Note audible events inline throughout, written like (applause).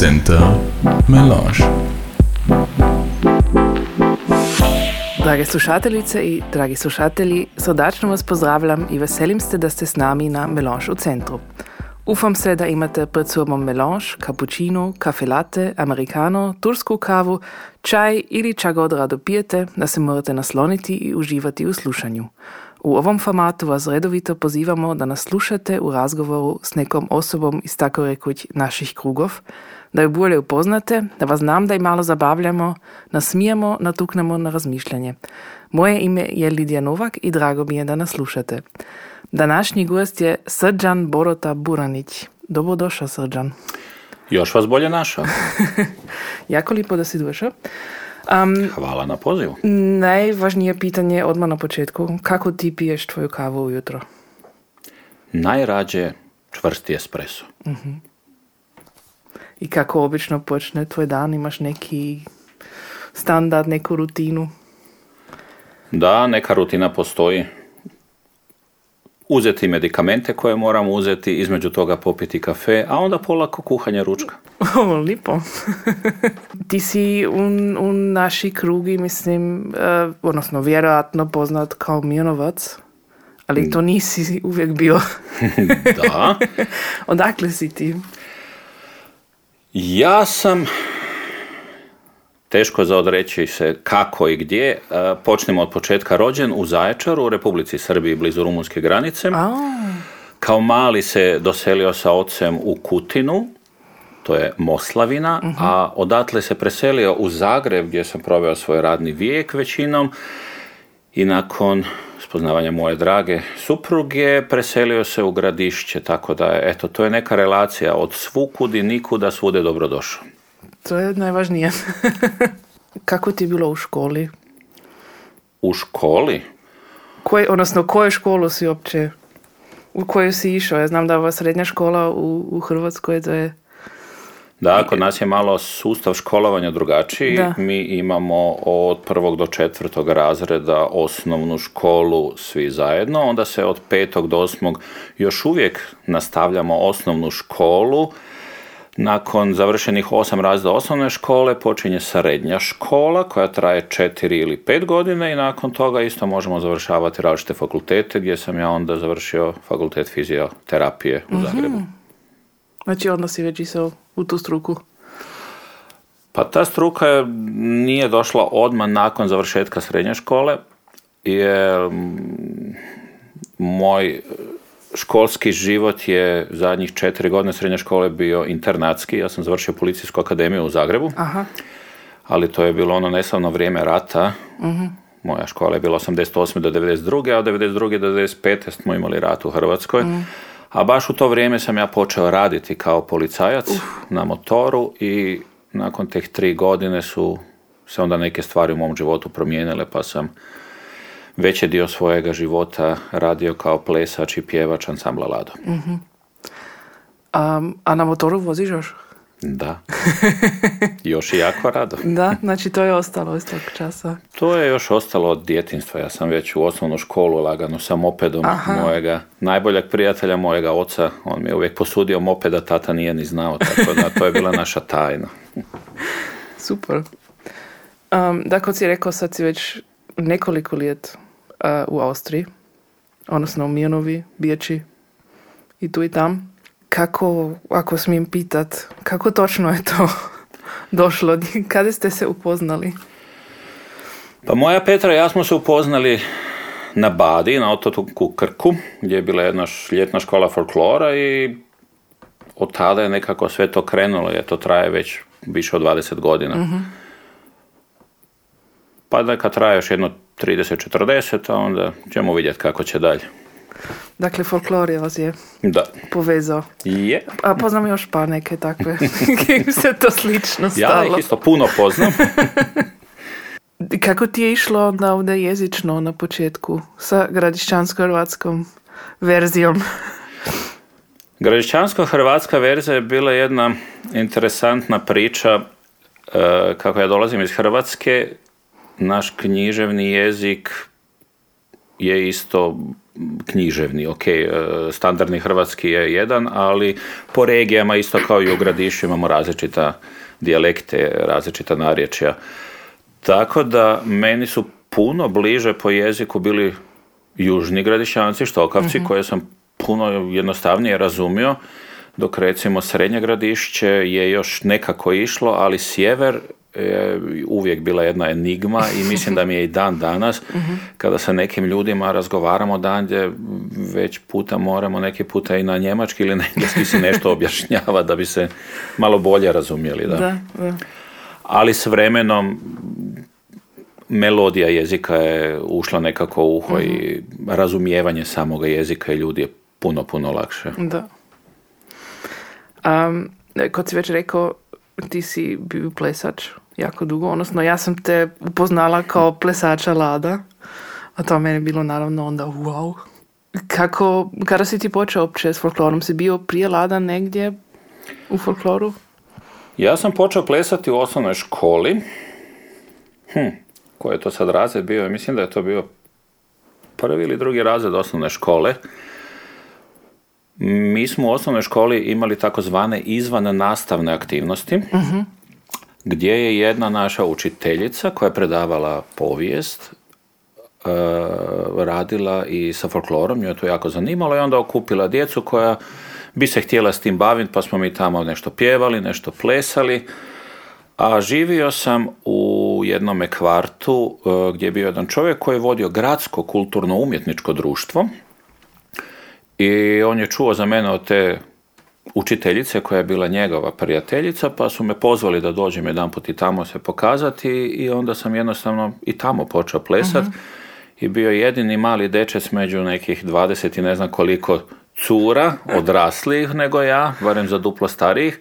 Center Melange. Drage slušateljice i dragi slušatelji, srdačno vas pozdravljam i veselim se da ste s nami na Melange u centru. Ufam se da imate pred sobom melange, cappuccino, kafe latte, americano, tursku kavu, čaj ili čak god rado pijete, da se morate nasloniti i uživati u slušanju. U ovom formatu vas redovito pozivamo da nas slušate u razgovoru s nekom osobom iz tako rekuć naših krugov, da ju bolje upoznate, da vas znam da i malo zabavljamo, nasmijemo, natuknemo na razmišljanje. Moje ime je Lidija Novak i drago mi je da nas slušate. Današnji gost je Srđan Borota Buranić. Dobrodošao, Srđan. Još vas bolje našao. (laughs) jako lijepo da si došao. Um, Hvala na pozivu. Najvažnije pitanje odmah na početku. Kako ti piješ tvoju kavu ujutro? Najrađe čvrsti espresso. uh I kako obično počne tvoj dan? Imaš neki standard, neku rutinu? Da, neka rutina postoji uzeti medikamente koje moram uzeti, između toga popiti kafe, a onda polako kuhanje ručka. (laughs) O, lipo. (laughs) Ti si u, u naši krugi, mislim, uh, odnosno vjerojatno poznat kao Mionovac, ali to nisi uvijek bio. (laughs) da. Odakle si ti? Ja sam teško za odreći se kako i gdje. E, počnemo od početka rođen u Zaječaru, u Republici Srbiji, blizu rumunske granice. Kao mali se doselio sa ocem u Kutinu, to je Moslavina, mhm. a odatle se preselio u Zagreb gdje sam proveo svoj radni vijek većinom i nakon spoznavanja moje drage supruge preselio se u gradišće, tako da eto, to je neka relacija od svukudi, nikuda, svude dobrodošao. To je najvažnije. (laughs) Kako ti je bilo u školi? U školi? Koj, odnosno, koju školu si uopće, u koju si išao? Ja znam da ova srednja škola u, u Hrvatskoj da je... Da, kod nas je malo sustav školovanja drugačiji. Mi imamo od prvog do četvrtog razreda osnovnu školu svi zajedno, onda se od petog do osmog još uvijek nastavljamo osnovnu školu, nakon završenih osam razreda osnovne škole počinje srednja škola koja traje četiri ili pet godina i nakon toga isto možemo završavati različite fakultete gdje sam ja onda završio fakultet fizioterapije u mhm. Zagrebu. Znači onda si već išao u tu struku? Pa ta struka nije došla odmah nakon završetka srednje škole jer mm, moj školski život je zadnjih četiri godine srednje škole bio internatski. Ja sam završio policijsku akademiju u Zagrebu. Aha. Ali to je bilo ono neslavno vrijeme rata. uh Moja škola je bila 88. do 92. a od 92. do 95. smo imali rat u Hrvatskoj. Mhm. A baš u to vrijeme sam ja počeo raditi kao policajac na motoru i nakon teh tri godine su se onda neke stvari u mom životu promijenile pa sam veći dio svojega života radio kao plesač i pjevač ansambla Lado. uh A, a na motoru voziš još? Da. (laughs) još i jako rado. da, znači to je ostalo iz tog časa. To je još ostalo od djetinstva. Ja sam već u osnovnu školu lagano sa mopedom mojega najboljeg prijatelja, mojega oca. On mi je uvijek posudio mopeda, tata nije ni znao, tako da to je bila naša tajna. (laughs) Super. Um, dakle, si rekao, sad si već nekoliko let u Austriji, odnosno u Mijanovi, Bijeći i tu i tam. Kako, ako smijem pitat, kako točno je to (laughs) došlo? (laughs) Kada ste se upoznali? Pa moja Petra i ja smo se upoznali na Badi, na otoku Krku, gdje je bila jedna ljetna škola folklora i od tada je nekako sve to krenulo, jer to traje već više od 20 godina. uh Pa neka traje još jedno 30-40, a onda ćemo vidjeti kako će dalje. Dakle, folklor je vas je da. povezao. Je. A poznam još pa neke takve, (laughs) se to slično stalo. Ja ih isto puno poznam. (laughs) Kako ti je išlo onda ovdje jezično na početku sa gradišćansko-hrvatskom verzijom? (laughs) Gradišćansko-hrvatska verzija je bila jedna interesantna priča e, kako ja dolazim iz Hrvatske naš književni jezik je isto književni, ok, e, standardni hrvatski je jedan, ali po regijama isto kao i u gradišu imamo različita dijalekte, različita narječja. Tako da meni su puno bliže po jeziku bili južni gradišanci, štokavci, koje sam puno jednostavnije razumio, dok recimo srednje gradišće je još nekako išlo, ali sjever je uvijek bila jedna enigma i mislim da mi je i dan danas (laughs) kada sa nekim ljudima razgovaramo dan gdje već puta moramo neki puta i na njemački ili na engleski si nešto objašnjava da bi se malo bolje razumjeli. Da. Da, da. Ali s vremenom melodija jezika je ušla nekako u uho i razumijevanje samoga jezika i ljudi je puno, puno lakše. Da. Um, kod si već rekao, ti si bio plesač jako dugo, odnosno ja sam te upoznala kao plesača Lada, a to meni je bilo naravno onda wow. Kako, kada si ti počeo uopće s folklorom? Si bio prije Lada negdje u folkloru? Ja sam počeo plesati u osnovnoj školi. Hm, koji je to sad razred bio? Mislim da je to bio prvi ili drugi razred osnovne škole. Mi smo u osnovnoj školi imali takozvane izvan nastavne aktivnosti, gdje je jedna naša učiteljica koja je predavala povijest, e, radila i sa folklorom, nju je to jako zanimalo i onda okupila djecu koja bi se htjela s tim baviti, pa smo mi tamo nešto pjevali, nešto plesali. A živio sam u jednome kvartu e, gdje je bio jedan čovjek koji je vodio gradsko kulturno umjetničko društvo i on je čuo za mene od te učiteljice koja je bila njegova prijateljica, pa su me pozvali da dođem jedanput i tamo se pokazati i onda sam jednostavno i tamo počeo plesat i bio jedini mali dečec među nekih 20 i ne znam koliko cura, odraslih nego ja, barem za duplo starijih.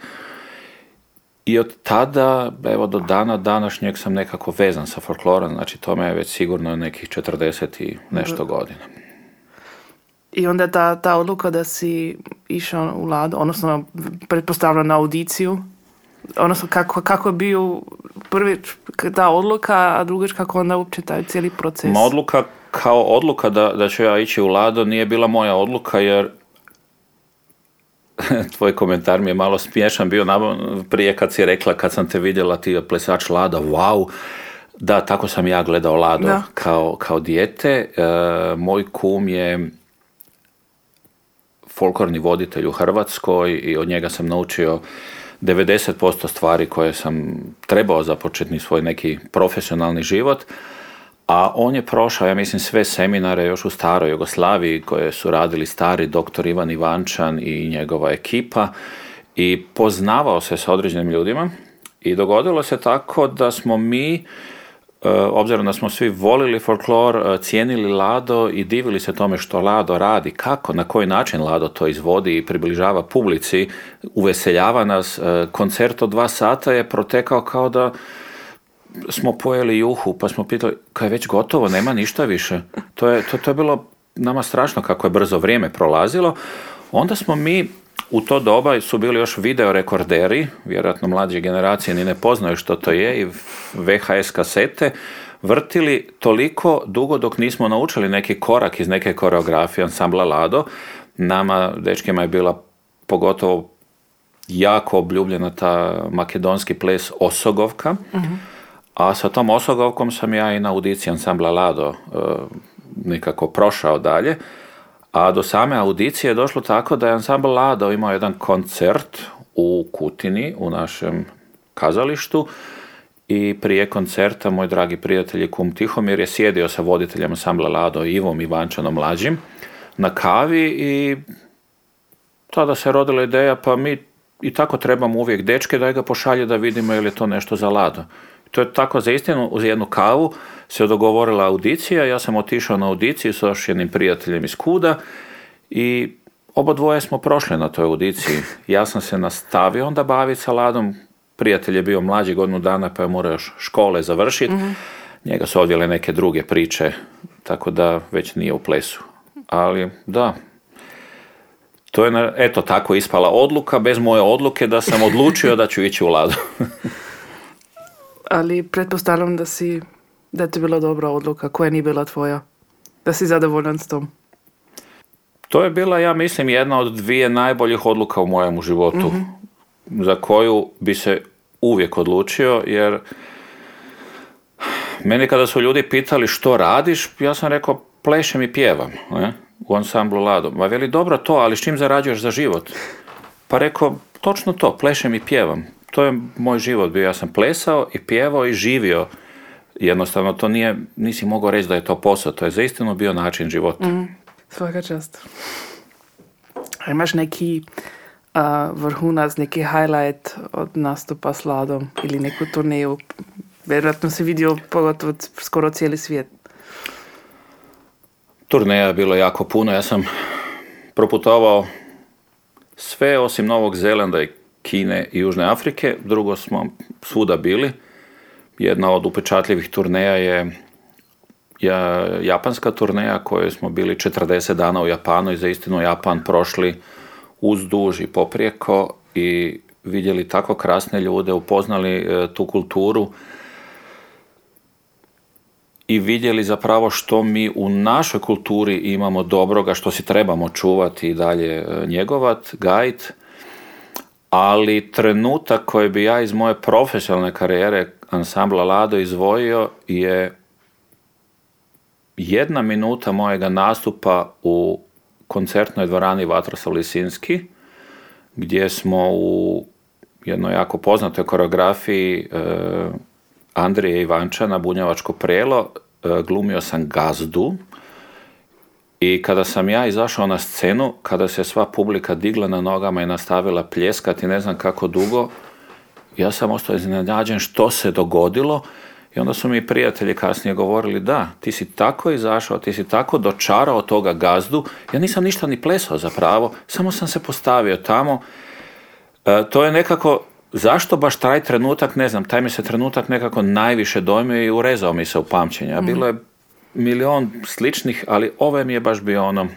I od tada, evo do dana današnjeg sam nekako vezan sa folklorom, znači to me je već sigurno nekih 40 i nešto godina. I onda ta, ta odluka da si išao u Lado, odnosno pretpostavljam na audiciju, odnosno kako, kako je bio prvi ta odluka, a drugič kako onda uopće taj cijeli proces? Ma odluka kao odluka da, da ću ja ići u Lado nije bila moja odluka jer (laughs) tvoj komentar mi je malo smiješan bio prije kad si rekla kad sam te vidjela ti je plesač Lado, wow, da, tako sam ja gledao Lado kao, kao dijete. E, moj kum je folklorni voditelj u Hrvatskoj i od njega sam naučio 90% stvari koje sam trebao započeti svoj neki profesionalni život, a on je prošao, ja mislim, sve seminare još u staroj Jugoslaviji koje su radili stari doktor Ivan Ivančan i njegova ekipa i poznavao se sa određenim ljudima i dogodilo se tako da smo mi obzirom da smo svi volili folklor, e, cijenili Lado i divili se tome što Lado radi, kako, na koji način Lado to izvodi i približava publici, uveseljava nas. E, koncert od dva sata je protekao kao da smo pojeli juhu, pa smo pitali, kaj je već gotovo, nema ništa više. To je, to, to je bilo nama strašno kako je brzo vrijeme prolazilo. Onda smo mi u to doba su bili još video rekorderi, vjerojatno mlađe generacije ni ne poznaju što to je, i VHS kasete, vrtili toliko dugo dok nismo naučili neki korak iz neke koreografije ansambla Lado. Nama, dečkima, je bila pogotovo jako obljubljena ta makedonski ples Osogovka, a sa tom Osogovkom sam ja i na audiciji ansambla Lado e, nekako prošao dalje. A do same audicije je došlo tako da je Ansambl Lado imao jedan koncert u Kutini, u našem kazalištu, i prije koncerta moj dragi prijatelj Kum Tihomir je sjedio sa voditeljem ansambla Lado Ivom Ivančanom mlađim na kavi i tada se rodila ideja pa mi i tako trebamo uvijek dečke da ga pošalje da vidimo je li to nešto za Lado. To je tako za istinu uz jednu kavu se dogovorila audicija, ja sam otišao na audiciju sa još jednim prijateljem iz Kuda i oba dvoje smo prošli na toj audiciji. Ja sam se nastavio onda baviti sa Ladom, prijatelj je bio mlađi godinu dana pa je morao još škole završiti. Njega su odvjele neke druge priče, tako da već nije u plesu. Ali da, to je, eto, tako ispala odluka, bez moje odluke da sam odlučio da ću ići u Ladu. (laughs) Ali pretpostavljam da si, da ti je bila dobra odluka, koja nije bila tvoja. da si zadovoljan s tom? To je bila, ja mislim, jedna od dvije najboljih odluka u mojem životu, za koju bi se uvijek odlučio, jer meni kada su ljudi pitali što radiš, ja sam rekao plešem i pjevam ne? u ansamblu Lado. Ma veli dobro to, ali s čim zarađuješ za život? Pa rekao, točno to, plešem i pjevam. To je moj život bio. Ja sam plesao i pjevao i živio. Jednostavno to nije, nisi mogao reći da je to posao, to je zaistinu bio način života. Svaka čast. A imaš neki uh, vrhunac, neki highlight od nastupa s Ladom ili neku turneju? Vjerojatno si vidio pogotovo skoro cijeli svijet. Turneja je bilo jako puno. Ja sam proputovao sve osim Novog Zelanda i Kine i Južne Afrike. Drugo smo svuda bili. Jedna od upečatljivih turneja je ja, japanska turneja kojoj smo bili 40 dana u Japanu i za istinu Japan prošli uz duž i poprijeko i vidjeli tako krasne ljude, upoznali e, tu kulturu i vidjeli zapravo što mi u našoj kulturi imamo dobroga, što si trebamo čuvati i dalje e, njegovat, gajit, ali trenutak koji bi ja iz moje profesionalne karijere ansambla Lado izvojio je jedna minuta mojega nastupa u koncertnoj dvorani Vatroslav Lisinski, gdje smo u jednoj jako poznatoj koreografiji e, Andrije Ivančana, Bunjevačko prelo, e, glumio sam gazdu i kada sam ja izašao na scenu, kada se sva publika digla na nogama i nastavila pljeskati ne znam kako dugo, ja sam ostao iznenađen što se dogodilo i onda su mi prijatelji kasnije govorili da, ti si tako izašao, ti si tako dočarao toga gazdu, ja nisam ništa ni plesao zapravo, samo sam se postavio tamo. E, to je nekako, zašto baš taj trenutak, ne znam, taj mi se trenutak nekako najviše dojmio i urezao mi se u pamćenje. A bilo je milion sličnih, ali ovaj mi je baš bio ono,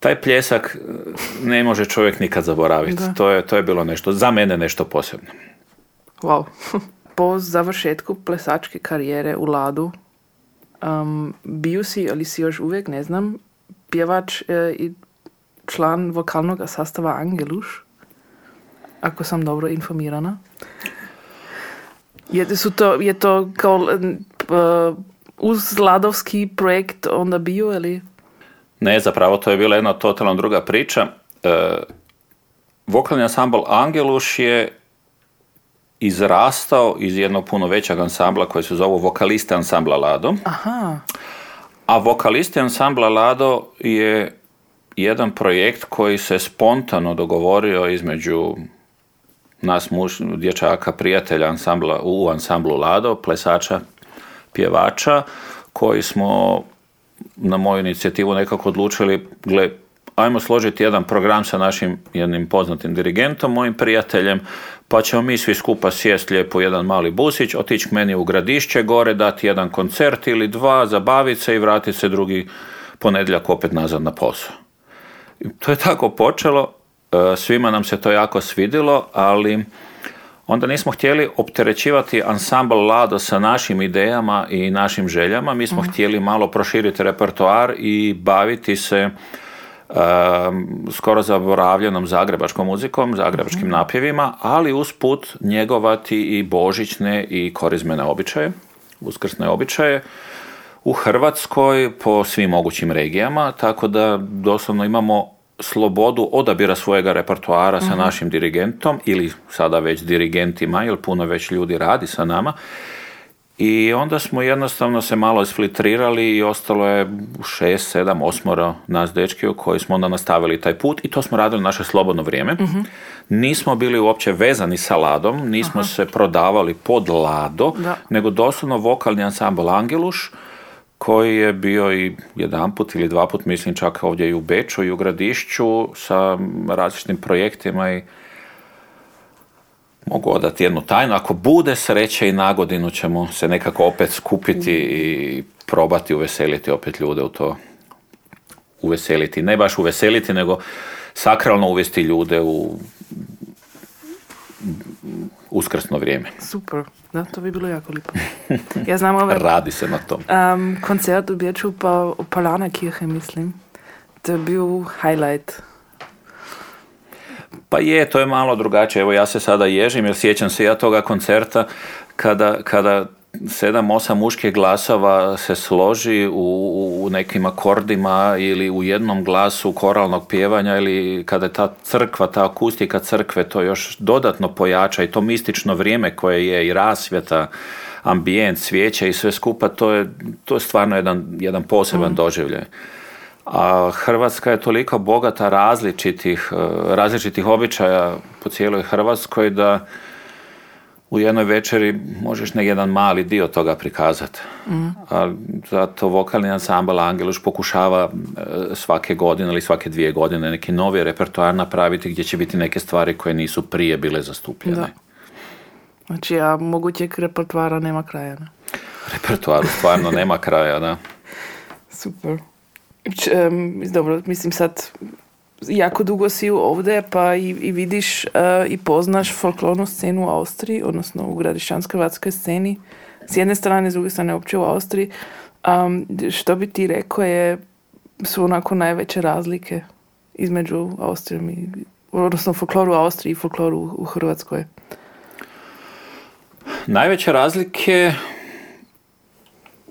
taj pljesak e, ne može čovjek nikad zaboraviti. To je, to je bilo nešto, za mene nešto posebno. Wow. (laughs) po završetku plesačke karijere u Ladu um, bio si, ali si još uvijek, ne znam, pjevač e, i član vokalnog sastava Angeluš, ako sam dobro informirana. Je, su to, je to kao uh, uz Ladovski projekt onda bio, ili? Ne, zapravo to je bila jedna totalno druga priča. Uh, vokalni ansambl Angeluš je izrastao iz jednog puno većeg ansambla koji se zovu Vokaliste ansambla Lado. Aha. A Vokaliste ansambla Lado je jedan projekt koji se spontano dogovorio između nas muž, dječaka, prijatelja ansambla, u ansamblu Lado, plesača, pjevača, koji smo na moju inicijativu nekako odlučili, gle, ajmo složiti jedan program sa našim jednim poznatim dirigentom, mojim prijateljem, pa ćemo mi svi skupa sjest lijepo jedan mali busić, otići k meni u gradišće gore, dati jedan koncert ili dva, zabaviti se i vratiti se drugi ponedjeljak opet nazad na posao. To je tako počelo, e, svima nam se to jako svidilo, ali onda nismo htjeli opterećivati ansambl Lado sa našim idejama i našim željama, mi smo htjeli malo proširiti repertoar i baviti se skoro zaboravljenom zagrebačkom muzikom, zagrebačkim mhm. napjevima, ali usput njegovati i božićne i korizmene običaje, uskrsne običaje u Hrvatskoj po svim mogućim regijama, tako da doslovno imamo slobodu odabira svojega repertoara sa našim dirigentom ili sada već dirigentima, jer puno već ljudi radi sa nama. I onda smo jednostavno se malo isfiltrirali i ostalo je šest, sedam, osmoro nas dečki koji smo onda nastavili taj put i to smo radili naše slobodno vrijeme. Nismo bili uopće vezani sa ladom, nismo se prodavali pod lado, nego doslovno vokalni ansambl Angeluš koji je bio i jedan put ili dva put, mislim čak ovdje i u Beču i u Gradišću sa različitim projektima i mogu odati jednu tajnu. Ako bude sreće i na godinu ćemo se nekako opet skupiti i probati uveseliti opet ljude u to. Uveseliti, ne baš uveseliti, nego sakralno uvesti ljude u, uskrsno vrijeme. Super, da, to bi bilo jako lijepo. Ja znam ovaj (laughs) Radi se na tom. um, koncert u Bječu pa u Palana kirhe, mislim. To je bio highlight. Pa je, to je malo drugačije. Evo ja se sada ježim jer sjećam se ja toga koncerta kada, kada sedam, osam muških glasova se složi u, u nekim akordima ili u jednom glasu koralnog pjevanja ili kada je ta crkva, ta akustika crkve to još dodatno pojača i to mistično vrijeme koje je i rasvjeta, ambijent, svijeće i sve skupa, to je, to je stvarno jedan, jedan poseban doživljaj. A Hrvatska je toliko bogata različitih, eh, različitih običaja po cijeloj Hrvatskoj da u jednoj večeri možeš na jedan mali dio toga prikazati. A zato vokalni ansambl Angeluš pokušava eh, svake godine ili svake dvije godine neki novi repertoar napraviti gdje će biti neke stvari koje nisu prije bile zastupljene. Da. Znači, a mogućeg repertoara nema kraja, ne? Repertoaru stvarno nema kraja, da. (laughs) Super. Č, em, dobro, mislim sad jako dugo si ovdje pa i, i vidiš e, i poznaš folklornu scenu u Austriji, odnosno u gradišćansko-hrvatskoj sceni. S jedne strane, s druge strane uopće u Austriji. Am, što bi ti rekao je, su onako najveće razlike između Austrije i odnosno folkloru u Austriji i folkloru u- u Hrvatskoj. Najveće razlike,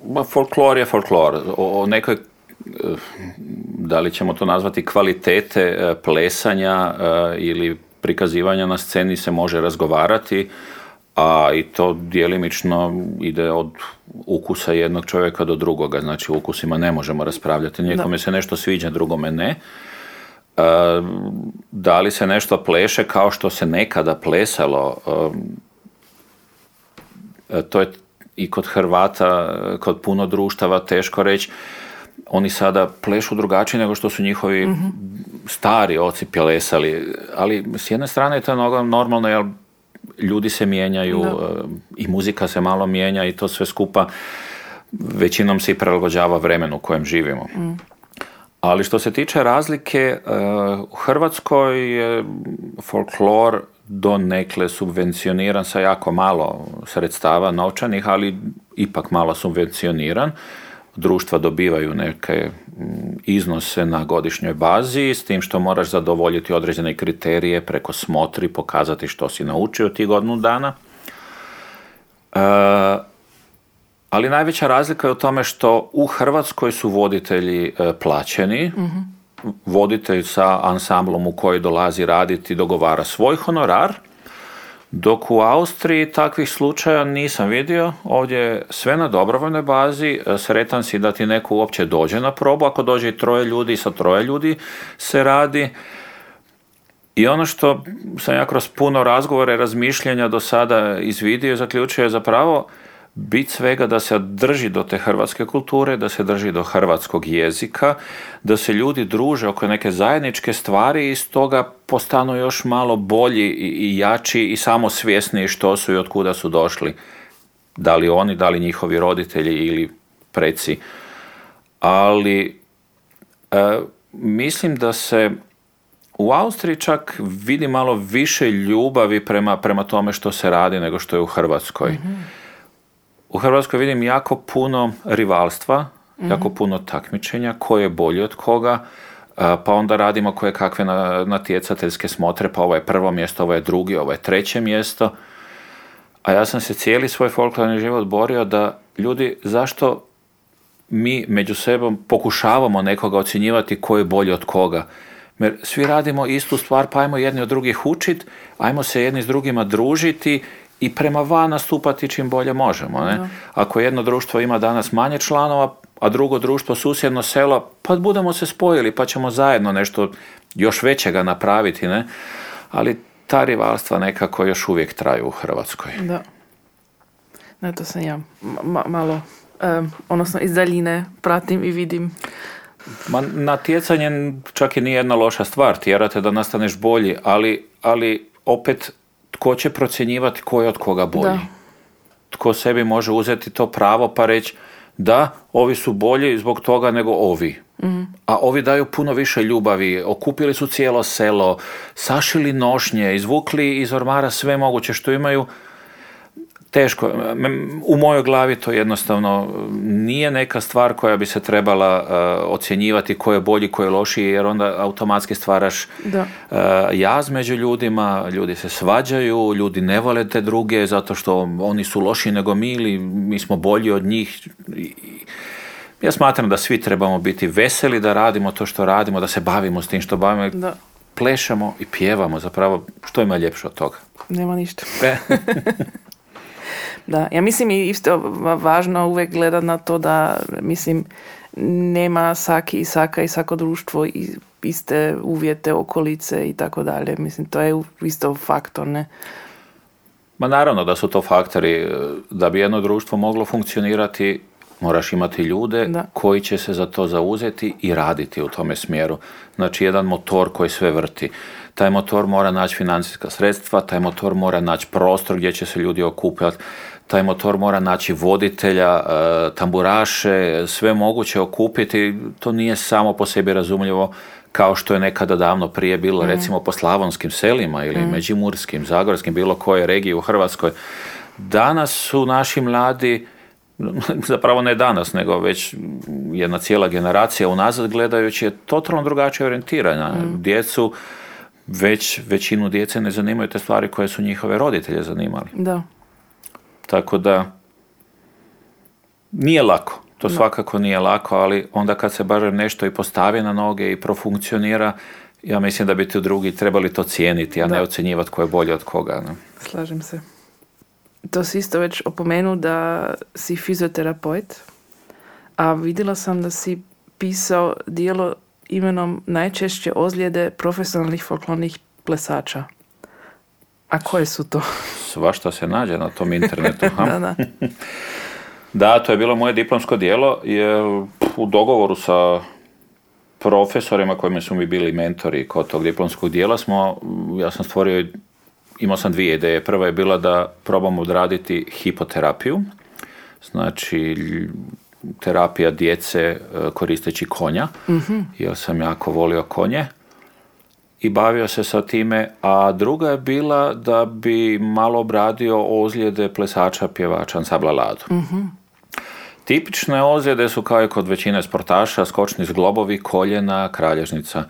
ma folklor je folklor. O, o nekoj, eh, da li ćemo to nazvati kvalitete eh, plesanja eh, ili prikazivanja na sceni se može razgovarati, a i to djelimično ide od ukusa jednog čovjeka do drugoga, znači ukusima ne možemo raspravljati. Nekome se nešto sviđa, drugome ne. E, da li se nešto pleše kao što se nekada plesalo, e, to je i kod Hrvata, e, kod puno društava teško reći. Oni sada plešu drugačije nego što su njihovi stari oci plesali. Ali s jedne strane je to normalno jer ljudi se mijenjaju Da. e, i muzika se malo mijenja i to sve skupa većinom se i prilagođava vremenu u kojem živimo. Ali što se tiče razlike, e, u Hrvatskoj je folklor donekle subvencioniran sa jako malo sredstava novčanih, ali ipak malo subvencioniran. Društva dobivaju neke iznose na godišnjoj bazi, s tim što moraš zadovoljiti određene kriterije preko smotri, pokazati što si naučio tih godinu dana. E, ali najveća razlika je u tome što u Hrvatskoj su voditelji e, plaćeni, voditelj sa ansamblom u koji dolazi raditi dogovara svoj honorar, dok u Austriji takvih slučaja nisam vidio, ovdje je sve na dobrovoljnoj bazi, e, sretan si da ti neko uopće dođe na probu, ako dođe i troje ljudi, sa troje ljudi se radi. I ono što sam ja kroz puno razgovora i razmišljanja do sada izvidio i zaključio je zapravo bit svega da se drži do te hrvatske kulture, da se drži do hrvatskog jezika, da se ljudi druže oko neke zajedničke stvari i stoga postanu još malo bolji i, jači i samosvjesniji što su i od kuda su došli. Da li oni, da li njihovi roditelji ili preci. Ali e, mislim da se u Austriji čak vidi malo više ljubavi prema, prema tome što se radi nego što je u Hrvatskoj. U Hrvatskoj vidim jako puno rivalstva, jako puno takmičenja, ko je bolji od koga, a, pa onda radimo koje kakve na- natjecateljske smotre, pa ovo je prvo mjesto, ovo je drugi, ovo je treće mjesto. A ja sam se cijeli svoj folklorni život borio da ljudi, zašto mi među sebom pokušavamo nekoga ocjenjivati ko je bolji od koga. Jer svi radimo istu stvar, pa ajmo jedni od drugih učit, ajmo se jedni s drugima družiti i prema van nastupati čim bolje možemo. Ne? Ako jedno društvo ima danas manje članova, a drugo društvo susjedno selo, pa budemo se spojili pa ćemo zajedno nešto još većega napraviti. Ne? Ali ta rivalstva nekako još uvijek traju u Hrvatskoj. Da. Ne, to sam ja ma- malo, em, odnosno iz daljine pratim i vidim. Ma, natjecanje čak i nije jedna loša stvar, tjerate da nastaneš bolji, ali, ali opet tko će procjenjivati ko je od koga bolji? Da. Tko sebi može uzeti to pravo pa reći da, ovi su bolji zbog toga nego ovi. A ovi daju puno više ljubavi, okupili su cijelo selo, sašili nošnje, izvukli iz ormara sve moguće što imaju. Teško, u mojoj glavi to jednostavno nije neka stvar koja bi se trebala uh, ocjenjivati ko je bolji, ko je lošiji, jer onda automatski stvaraš Da. uh, jaz među ljudima, ljudi se svađaju, ljudi ne vole te druge zato što oni su lošiji nego mi ili mi smo bolji od njih. Ja smatram da svi trebamo biti veseli da radimo to što radimo, da se bavimo s tim što bavimo, Da. plešemo i pjevamo zapravo, što ima ljepše od toga. Nema ništa. (laughs) Da, ja mislim i isto va- važno uvijek gledat na to da, mislim, nema saki i saka i svako društvo i iste uvjete, okolice i tako dalje. Mislim, to je isto faktor, ne? Ma naravno da su to faktori, da bi jedno društvo moglo funkcionirati, moraš imati ljude Da. koji će se za to zauzeti i raditi u tome smjeru. Znači jedan motor koji sve vrti. Taj motor mora naći financijska sredstva, taj motor mora naći prostor gdje će se ljudi okupljati, taj motor mora naći voditelja, e, tamburaše, sve moguće okupiti. To nije samo po sebi razumljivo kao što je nekada davno prije bilo recimo po slavonskim selima ili međimurskim, zagorskim, bilo koje regije u Hrvatskoj. Danas su naši mladi (laughs) zapravo ne danas, nego već jedna cijela generacija unazad gledajući je totalno drugačije orijentirana. Djecu, već većinu djece ne zanimaju te stvari koje su njihove roditelje zanimali. Da. Tako da nije lako. To svakako nije lako, ali onda kad se barem nešto i postavi na noge i profunkcionira, ja mislim da bi ti drugi trebali to cijeniti, a ne Da. ocjenjivati ko je bolji od koga. Ne? Slažem se. To si isto već opomenu da si fizioterapeut, a vidjela sam da si pisao dijelo imenom najčešće ozljede profesionalnih folklornih plesača. A koje su to? Svašta se nađe na tom internetu. ha? (laughs) da, da. Da, to je bilo moje diplomsko dijelo, jer u dogovoru sa profesorima kojima su mi bili mentori kod tog diplomskog dijela smo, ja sam stvorio, imao sam dvije ideje. Prva je bila da probamo odraditi hipoterapiju, znači terapija djece e, koristeći konja, jer sam jako volio konje i bavio se sa time, a druga je bila da bi malo obradio ozljede plesača, pjevača ansambla Ladu. Tipične ozljede su kao i kod većine sportaša, skočni zglobovi, koljena, kralježnica.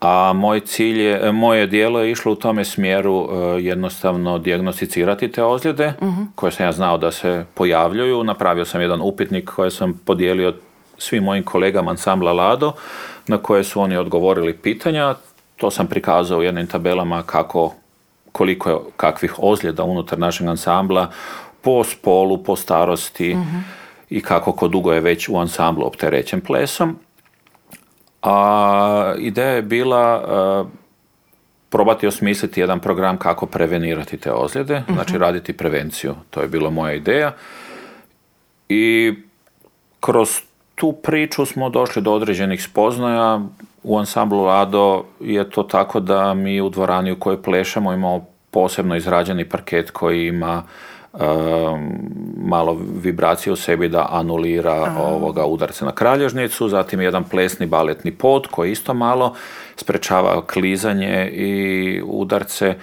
A moj cilj je, moje dijelo je išlo u tome smjeru e, jednostavno dijagnosticirati te ozljede, koje sam ja znao da se pojavljuju. Napravio sam jedan upitnik koji sam podijelio svim mojim kolegama ansambla Lado, na koje su oni odgovorili pitanja. To sam prikazao u jednim tabelama kako, koliko je kakvih ozljeda unutar našeg ansambla, po spolu, po starosti i kako ko dugo je već u ansamblu opterećen plesom. A ideja je bila e, probati osmisliti jedan program kako prevenirati te ozljede, znači raditi prevenciju. To je bila moja ideja. I kroz tu priču smo došli do određenih spoznaja. U ansamblu Lado je to tako da mi u dvorani u kojoj plešemo imamo posebno izrađeni parket koji ima um, malo vibracije u sebi da anulira ovoga udarce na kralježnicu, zatim jedan plesni baletni pod koji isto malo sprečava klizanje i udarce,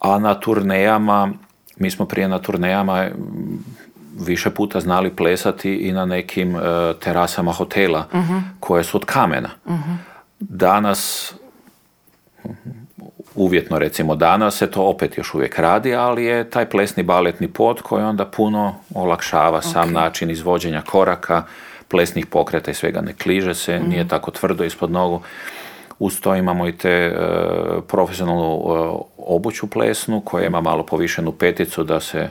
a na turnejama, mi smo prije na turnejama mm, više puta znali plesati i na nekim e, terasama hotela koje su od kamena. Danas uvjetno recimo danas se to opet još uvijek radi, ali je taj plesni baletni pod koji onda puno olakšava sam način izvođenja koraka, plesnih pokreta i svega ne kliže se, nije tako tvrdo ispod nogu. Uz to imamo i te e, profesionalnu e, obuću plesnu koja ima malo povišenu peticu da se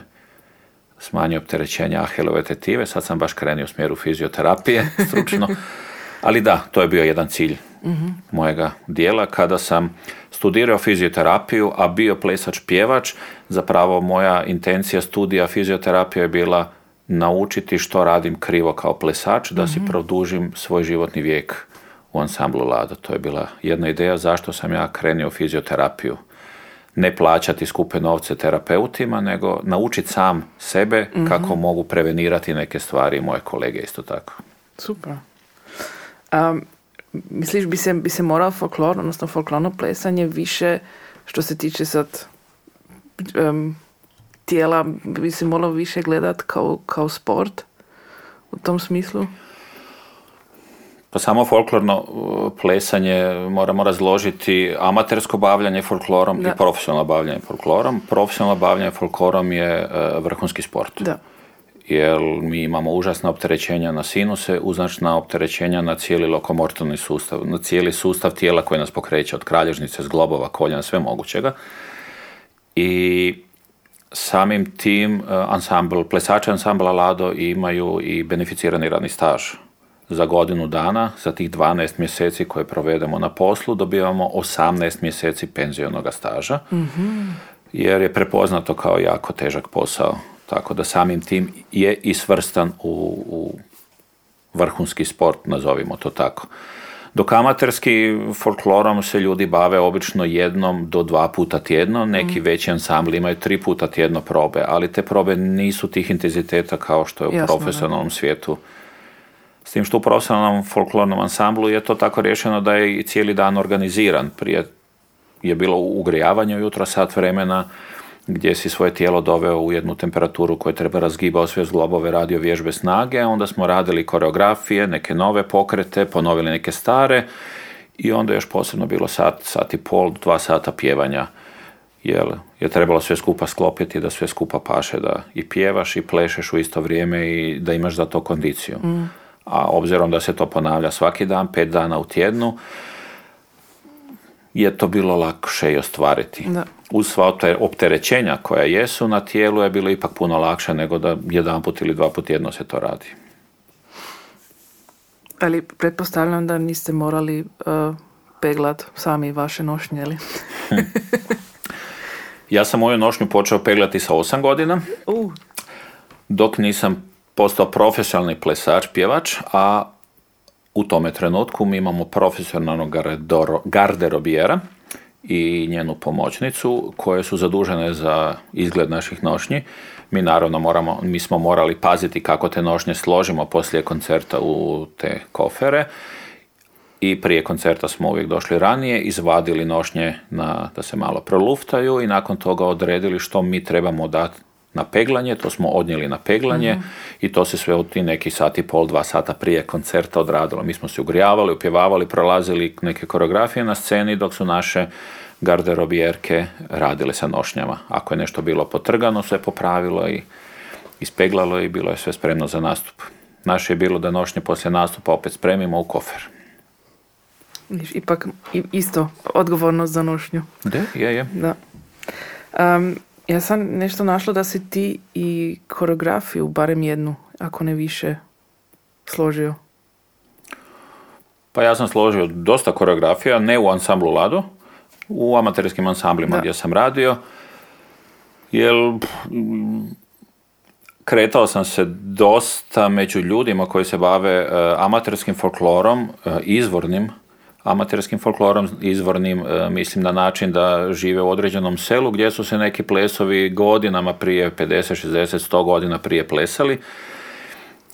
smanji opterećenja ahelove tetive. Sad sam baš krenio u smjeru fizioterapije (laughs) stručno. Ali da, to je bio jedan cilj mojega dijela. Kada sam studirao fizioterapiju, a bio plesač pjevač, zapravo moja intencija studija fizioterapije je bila naučiti što radim krivo kao plesač, da si produžim svoj životni vijek u ansamblu Lada. To je bila jedna ideja zašto sam ja krenio u fizioterapiju. Ne plaćati skupe novce terapeutima, nego naučiti sam sebe kako mogu prevenirati neke stvari i moje kolege isto tako. Super. Um, misliš bi se, bi se morao folklor, odnosno folklorno plesanje više što se tiče sad um, tijela, bi se moralo više gledat kao, kao sport u tom smislu? Pa samo folklorno uh, plesanje moramo razložiti amatersko bavljanje folklorom Da. i profesionalno bavljanje folklorom. Profesionalno bavljanje folklorom je uh, vrhunski sport. Da. Jer mi imamo užasna opterećenja na sinuse, uznačna opterećenja na cijeli lokomotorni sustav, na cijeli sustav tijela koji nas pokreće od kralježnice, zglobova, koljena, sve mogućega. I samim tim uh, ansambl, plesači ansambla Lado imaju i beneficirani radni staž. Za godinu dana, za tih 12 mjeseci koje provedemo na poslu, dobivamo 18 mjeseci penzionog staža, jer je prepoznato kao jako težak posao. Tako da samim tim je i svrstan u, u vrhunski sport, nazovimo to tako. Dok amaterski folklorom se ljudi bave obično jednom do dva puta tjedno, neki veći ansambli imaju tri puta tjedno probe, ali te probe nisu tih intenziteta kao što je u Jasno, da. profesionalnom svijetu. S tim što u profesionalnom folklornom ansamblu je to tako rješeno da je i cijeli dan organiziran. Prije je bilo ugrijavanje ujutro sat vremena gdje si svoje tijelo doveo u jednu temperaturu koju treba razgibao sve zglobove radio vježbe snage, onda smo radili koreografije, neke nove pokrete, ponovili neke stare i onda je još posebno bilo sat, sat i pol, dva sata pjevanja jer je trebalo sve skupa sklopiti da sve skupa paše, da i pjevaš i plešeš u isto vrijeme i da imaš za to kondiciju. A obzirom da se to ponavlja svaki dan, pet dana u tjednu, je to bilo lakše i ostvariti. Da. Uz sva te opterećenja koja jesu na tijelu je bilo ipak puno lakše nego da jedan put ili dva put tjedno se to radi. Ali pretpostavljam da niste morali uh, peglat sami vaše nošnje, ili? (laughs) Ja sam moju nošnju počeo peglati sa 8 godina, Uh, dok nisam postao profesionalni plesač, pjevač, a u tome trenutku mi imamo profesionalnog gardero- garderobijera i njenu pomoćnicu koje su zadužene za izgled naših nošnji. Mi naravno moramo, mi smo morali paziti kako te nošnje složimo poslije koncerta u te kofere i prije koncerta smo uvijek došli ranije, izvadili nošnje na, da se malo proluftaju i nakon toga odredili što mi trebamo dati na peglanje, to smo odnijeli na peglanje i to se sve u ti neki sat i pol, dva sata prije koncerta odradilo. Mi smo se ugrijavali, upjevavali, prolazili neke koreografije na sceni dok su naše garderobijerke radile sa nošnjama. Ako je nešto bilo potrgano, sve popravilo i ispeglalo i bilo je sve spremno za nastup. Naše je bilo da nošnje poslije nastupa opet spremimo u kofer. ipak isto odgovornost za nošnju. Da, je, je. Da. Um, ja sam nešto našla da si ti i koreografiju, barem jednu, ako ne više, složio. Pa ja sam složio dosta koreografija, ne u ansamblu Lado, u amaterskim ansamblima Da. gdje sam radio, jer kretao sam se dosta među ljudima koji se bave e, amaterskim folklorom, e, izvornim amaterskim folklorom, izvornim e, mislim na način da žive u određenom selu gdje su se neki plesovi godinama prije 50, 60, 100 godina prije plesali.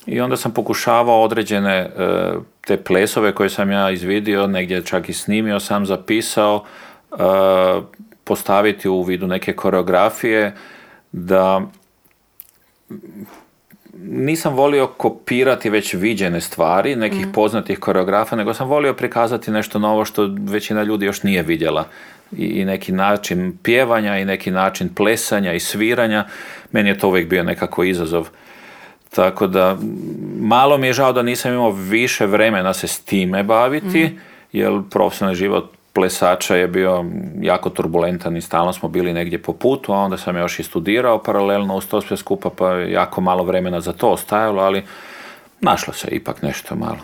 I onda sam pokušavao određene e, te plesove koje sam ja izvidio, negdje čak i snimio sam, zapisao, e, postaviti u vidu neke koreografije da nisam volio kopirati već viđene stvari nekih poznatih koreografa, nego sam volio prikazati nešto novo što većina ljudi još nije vidjela. I, i neki način pjevanja i neki način plesanja i sviranja. Meni je to uvijek bio nekako izazov. Tako da, malo mi je žao da nisam imao više vremena se s time baviti, jer profesionalni život plesača je bio jako turbulentan i stalno smo bili negdje po putu, a onda sam još i studirao paralelno uz to sve skupa, pa jako malo vremena za to ostajalo, ali našlo se ipak nešto malo.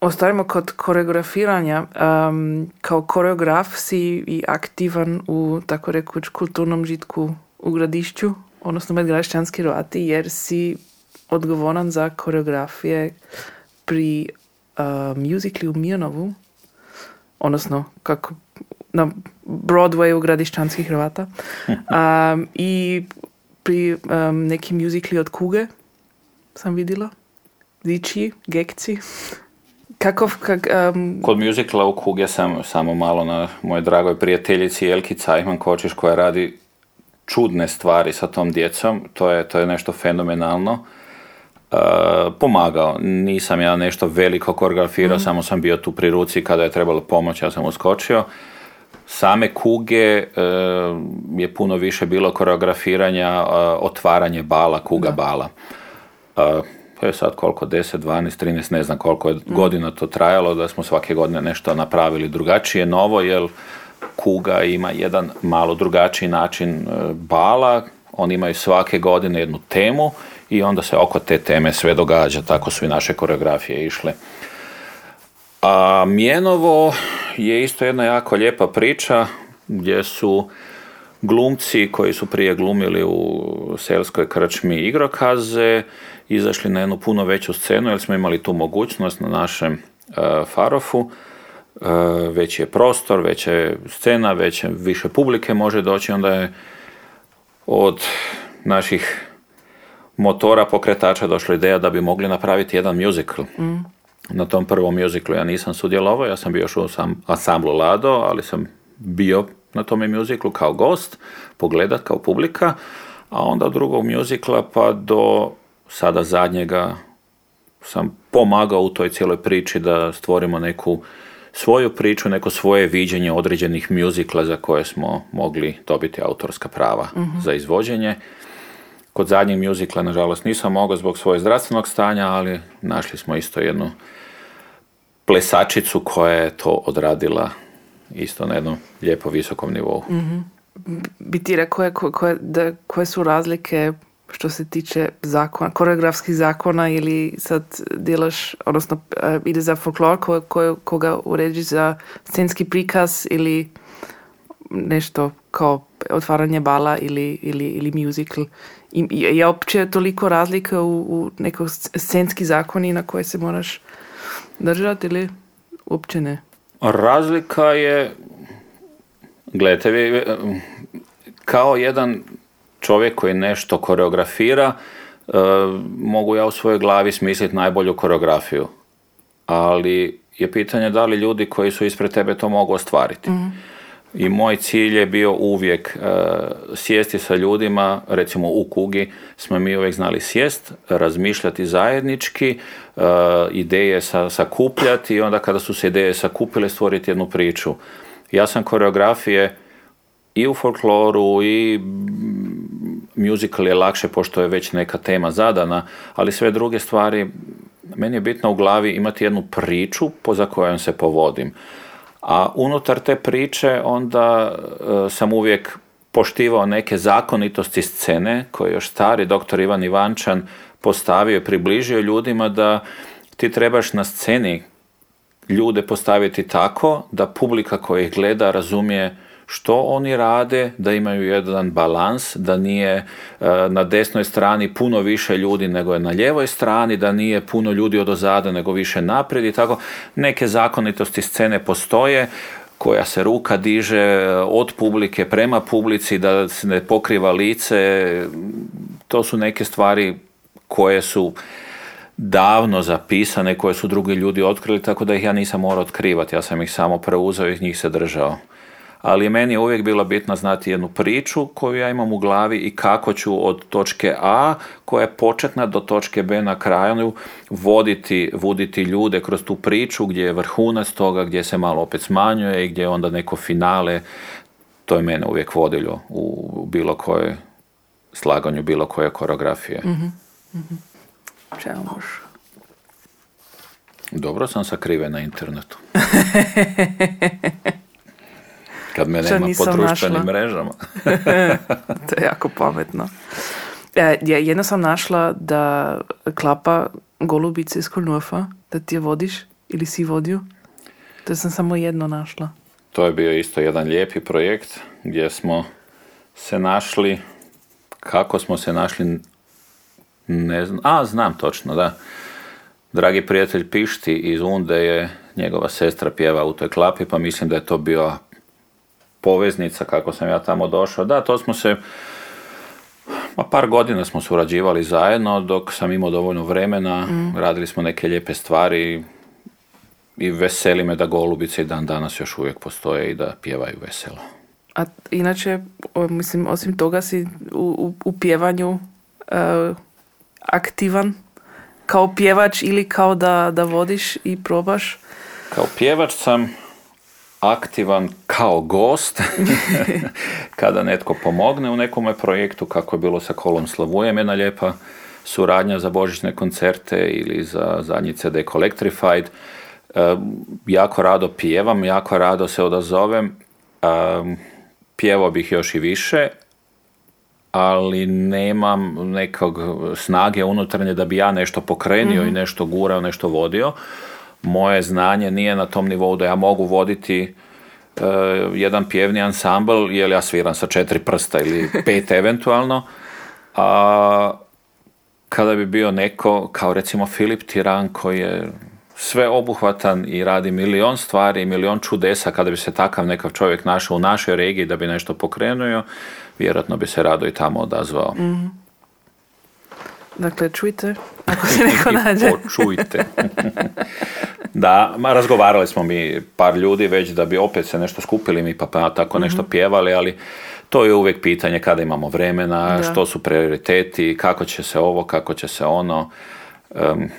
Ostavimo kod koreografiranja. Um, kao koreograf si i aktivan u, tako rekuć, kulturnom žitku u gradišću, odnosno medgrašćanski Hrvati, jer si odgovoran za koreografije pri uh, musicali u Mirnovu, odnosno kako na Broadwayu gradišćanskih Hrvata (laughs) um, i pri um, neki musicali od Kuge sam vidjela. diči, gekci. Kako, kak, um, Kod muzikla u Kuge sam samo malo na mojoj dragoj prijateljici Elki Cajman Kočiš koja radi čudne stvari sa tom djecom. To je, to je nešto fenomenalno. Uh, pomagao. Nisam ja nešto veliko koreografirao, samo sam bio tu pri ruci kada je trebalo pomoć, ja sam uskočio. Same kuge e, je puno više bilo koreografiranja, e, otvaranje bala, kuga bala. E, to je sad koliko, 10, 12, 13, ne znam koliko je godina to trajalo, da smo svake godine nešto napravili drugačije, novo, jer kuga ima jedan malo drugačiji način bala, oni imaju svake godine jednu temu i onda se oko te teme sve događa, tako su i naše koreografije išle. A Mjenovo je isto jedna jako lijepa priča gdje su glumci koji su prije glumili u selskoj krčmi igrokaze izašli na jednu puno veću scenu jer smo imali tu mogućnost na našem e, Farofu. E, veći je prostor, veća je scena, veće, više publike može doći, onda je od naših motora pokretača došla ideja da bi mogli napraviti jedan musical. Na tom prvom musiclu ja nisam sudjelovao, ja sam bio još u sam, ansamblu Lado, ali sam bio na tome musiclu kao gost, pogledat kao publika, a onda drugog musicla pa do sada zadnjega sam pomagao u toj cijeloj priči da stvorimo neku svoju priču, neko svoje viđenje određenih muzikla za koje smo mogli dobiti autorska prava za izvođenje. Kod zadnjeg muzikla, nažalost, nisam mogao zbog svojeg zdravstvenog stanja, ali našli smo isto jednu plesačicu koja je to odradila isto na jednom lijepo visokom nivou. bi ti koje, koje, da, koje su razlike što se tiče zakona, koreografskih zakona ili sad delaš, odnosno e, ide za folklor ko, ko, koga urediš za scenski prikaz ili nešto kao otvaranje bala ili, ili, ili musical. I, i- je uopće toliko razlika u, u nekog scenski zakoni na koje se moraš držati ili uopće ne? Razlika je, gledajte, vi, kao jedan čovjek koji nešto koreografira, e, mogu ja u svojoj glavi smisliti najbolju koreografiju. Ali je pitanje da li ljudi koji su ispred tebe to mogu ostvariti. I moj cilj je bio uvijek e, sjesti sa ljudima, recimo u Kugi smo mi uvijek znali sjest, razmišljati zajednički, e, ideje sa, sakupljati i onda kada su se ideje sakupile stvoriti jednu priču. Ja sam koreografije i u folkloru i musical je lakše pošto je već neka tema zadana, ali sve druge stvari, meni je bitno u glavi imati jednu priču po za kojom se povodim. A unutar te priče onda e, sam uvijek poštivao neke zakonitosti scene koje je još stari doktor Ivan Ivančan postavio i približio ljudima da ti trebaš na sceni ljude postaviti tako da publika koja ih gleda razumije što oni rade, da imaju jedan balans, da nije e, na desnoj strani puno više ljudi nego je na lijevoj strani, da nije puno ljudi od ozada nego više naprijed i tako. Neke zakonitosti scene postoje koja se ruka diže e, od publike prema publici, da se ne pokriva lice. To su neke stvari koje su davno zapisane, koje su drugi ljudi otkrili, tako da ih ja nisam morao otkrivati. Ja sam ih samo preuzeo i njih se držao. Ali meni je uvijek bilo bitno znati jednu priču koju ja imam u glavi i kako ću od točke A, koja je početna, do točke B na kraju, voditi, voditi ljude kroz tu priču gdje je vrhunac toga, gdje se malo opet smanjuje i gdje je onda neko finale. To je mene uvijek vodilo u bilo koje slaganju bilo koje koreografije. Čemuš. Dobro sam sakriven na internetu. (laughs) Kad me nema po društvenim našla. mrežama. (laughs) to je jako pametno. E, ja jedno sam našla da klapa Golubice iz Kolnufa, da ti je vodiš ili si vodio. To sam samo jedno našla. To je bio isto jedan lijepi projekt gdje smo se našli, kako smo se našli, ne znam, a znam točno, da. Dragi prijatelj Pišti iz Unde je njegova sestra pjeva u toj klapi, pa mislim da je to bio poveznica kako sam ja tamo došao. Da, to smo se Ma par godina smo surađivali zajedno, dok sam imao dovoljno vremena, radili smo neke lijepe stvari i veseli me da Golubice i dan danas još uvijek postoje i da pjevaju veselo. A inače, mislim, osim toga si u, u, u pjevanju e, aktivan kao pjevač ili kao da, da vodiš i probaš? Kao pjevač sam aktivan kao gost (laughs) kada netko pomogne u nekome projektu kako je bilo sa Kolom Slavujem jedna lijepa suradnja za božićne koncerte ili za zadnji CD Collectrified. E, jako rado pjevam, jako rado se odazovem. E, pjevao bih još i više, ali nemam nekog snage unutarnje da bi ja nešto pokrenio i nešto gurao, nešto vodio. Moje znanje nije na tom nivou da ja mogu voditi e, jedan pjevni ansambl, jer ja sviram sa četiri prsta ili (laughs) pet eventualno, a kada bi bio neko kao recimo Filip Tiran koji je sve obuhvatan i radi milion stvari, milion čudesa, kada bi se takav nekav čovjek našao u našoj regiji da bi nešto pokrenuo, vjerojatno bi se rado i tamo odazvao. Dakle, čujte, (laughs) ako se neko nađe. Počujte. da, ma razgovarali smo mi par ljudi već da bi opet se nešto skupili mi pa, pa tako nešto pjevali, ali to je uvijek pitanje kada imamo vremena, Da. što su prioriteti, kako će se ovo, kako će se ono. Em,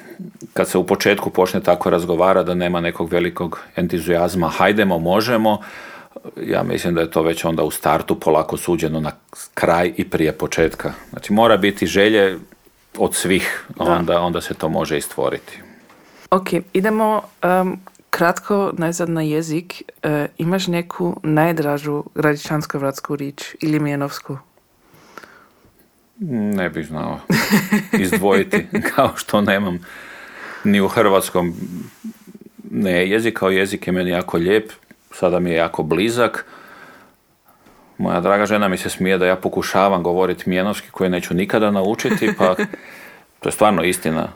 kad se u početku počne tako razgovara da nema nekog velikog entuzijazma, hajdemo, možemo, ja mislim da je to već onda u startu polako suđeno na kraj i prije početka. Znači mora biti želje od svih, onda, onda se to može i stvoriti. Ok, idemo em, kratko nazad na jezik. E, imaš neku najdražu gradičansko-vratsku rič ili mijenovsku? Ne bih znao izdvojiti, (laughs) kao što nemam ni u hrvatskom. Ne, jezik kao jezik je meni jako lijep, sada mi je jako blizak. Moja draga žena mi se smije da ja pokušavam govoriti mijenovski koji neću nikada naučiti, pa (laughs) to je stvarno istina.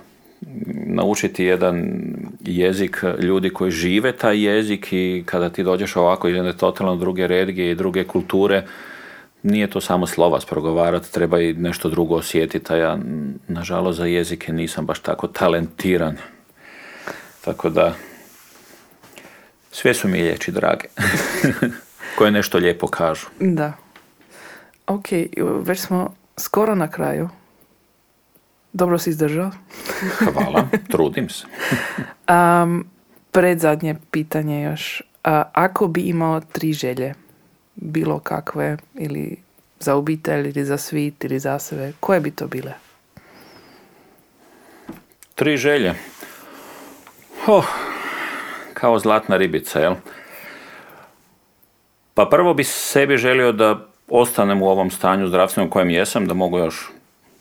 Naučiti jedan jezik ljudi koji žive taj jezik i kada ti dođeš ovako iz jedne totalno druge regije i druge kulture, nije to samo slova sprogovarati, treba i nešto drugo osjetiti, a ja, nažalost, za jezike nisam baš tako talentiran. Tako da, sve su mi riječi drage, (laughs) koje nešto lijepo kažu. Da. Ok, već smo skoro na kraju. Dobro si izdržao. Hvala, trudim se. (laughs) Um, predzadnje pitanje još. A, ako bi imao tri želje, bilo kakve, ili za obitelj, ili za svit, ili za sebe, koje bi to bile? Tri želje. Oh, kao zlatna ribica, jel? Pa prvo bi sebi želio da ostanem u ovom stanju zdravstvenom kojem jesam, da mogu još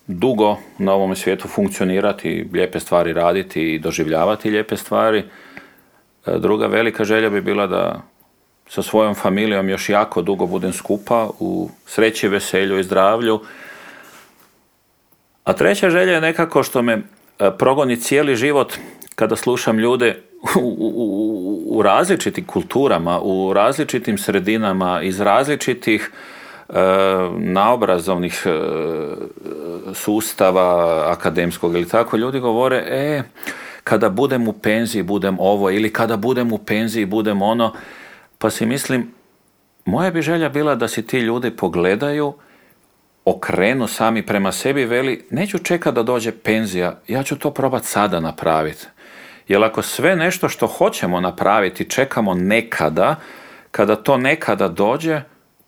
dugo na ovom svijetu funkcionirati, lijepe stvari raditi i doživljavati lijepe stvari. E, Druga velika želja bi bila da sa svojom familijom još jako dugo budem skupa u sreći, veselju i zdravlju. A treća želja je nekako što me e, progoni cijeli život kada slušam ljude u, u, u- različitim kulturama, u različitim sredinama, iz različitih e, naobrazovnih e, sustava akademskog ili tako, ljudi govore, e, kada budem u penziji budem ovo ili kada budem u penziji budem ono, pa si mislim, moja bi želja bila da si ti ljudi pogledaju okrenu sami prema sebi veli neću čekati da dođe penzija, ja ću to probati sada napraviti. Jer ako sve nešto što hoćemo napraviti čekamo nekada, kada to nekada dođe,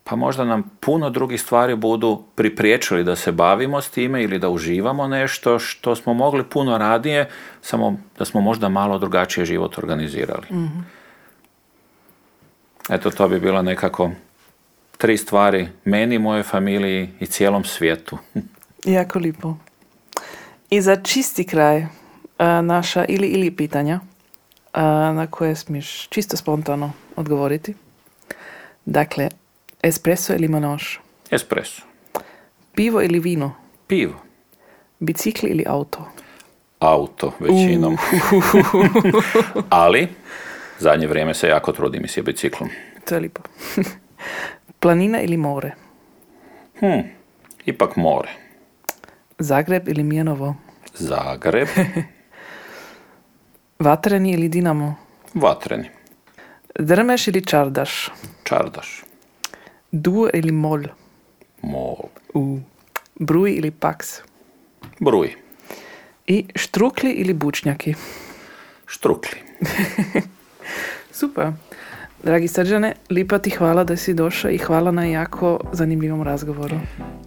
pa možda nam puno drugih stvari budu pripriječili da se bavimo s time ili da uživamo nešto što smo mogli puno radije, samo da smo možda malo drugačije život organizirali. Eto, to bi bila nekako tri stvari meni, mojoj familiji i cijelom svijetu. Jako lipo. I za čisti kraj naša ili ili pitanja a, na koje smiješ čisto spontano odgovoriti. Dakle, espresso ili monoš? Espresso. Pivo ili vino? Pivo. Bicikli ili auto? Auto, većinom. (laughs) Ali, zadnje vrijeme se jako trudim i s biciklom. To je lipo. (laughs) Planina ili more? Hm, ipak more. Zagreb ili Mijanovo? Zagreb, (laughs) Vatreni ili Dinamo? Vatreni, Drmeš ili Čardaš? Čardaš, Dur ili Mol? Mol, U. Bruj ili Paks? Bruj, I Štrukli ili Bučnjaki? Štrukli. (laughs) Super. Dragi Srđane, lipa ti hvala da si došao i hvala na jako zanimljivom razgovoru.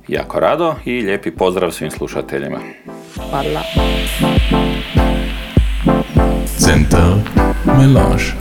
Jako rado i lijepi pozdrav svim slušateljima. Hvala. Center Melange.